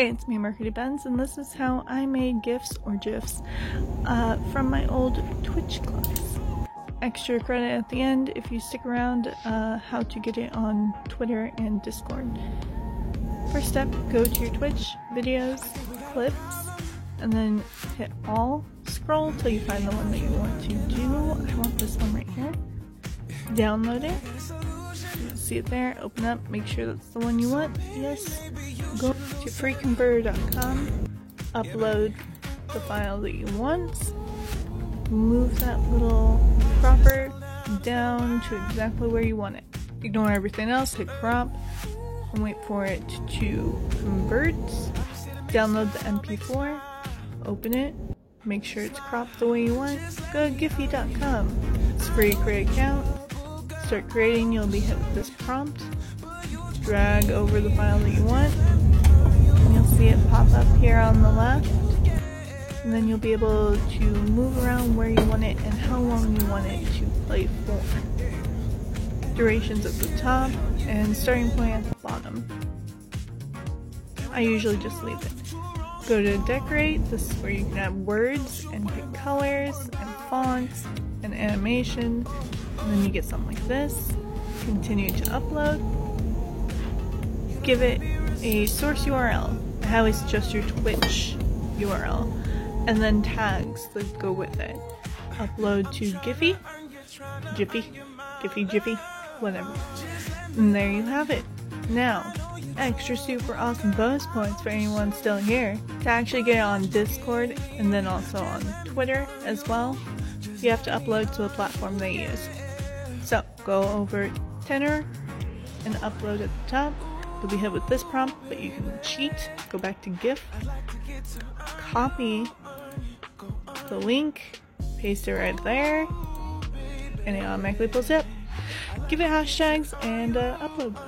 Hey, it's me, Mercredi Benz, and this is how I made GIFs or GIFs uh, from my old Twitch class. Extra credit at the end if you stick around, uh, how to get it on Twitter and Discord. First step, go to your Twitch, videos, clips, and then hit all. Scroll till you find the one that you want to do. I want this one right here. Download it see it there, open up, make sure that's the one you want. Yes. Go to freeconverter.com, upload the file that you want, move that little cropper down to exactly where you want it. Ignore everything else, hit crop, and wait for it to convert. Download the MP4, open it, make sure it's cropped the way you want. Go to Giphy.com. It's free, create account, start creating, you'll be hit with this prompt. Drag over the file that you want. And you'll see it pop up here on the left. And then you'll be able to move around where you want it and how long you want it to play for. Durations at the top and starting point at the bottom. I usually just leave it. Go to decorate, this is where you can add words and pick colors and fonts and animation and then you get something like this. Continue to upload. Give it a source URL. I highly suggest your Twitch URL. And then tags that go with it. Upload to Giphy, Jiffy, Giphy, Jiffy, whatever. And there you have it. Now, extra super awesome bonus points for anyone still here to actually get it on Discord and then also on Twitter as well. You have to upload to the platform they use. So go over Tenor and upload at the top. You'll be hit with this prompt, but you can cheat. Go back to GIF, copy the link, paste it right there, and it automatically pulls up. Give it hashtags and uh, upload.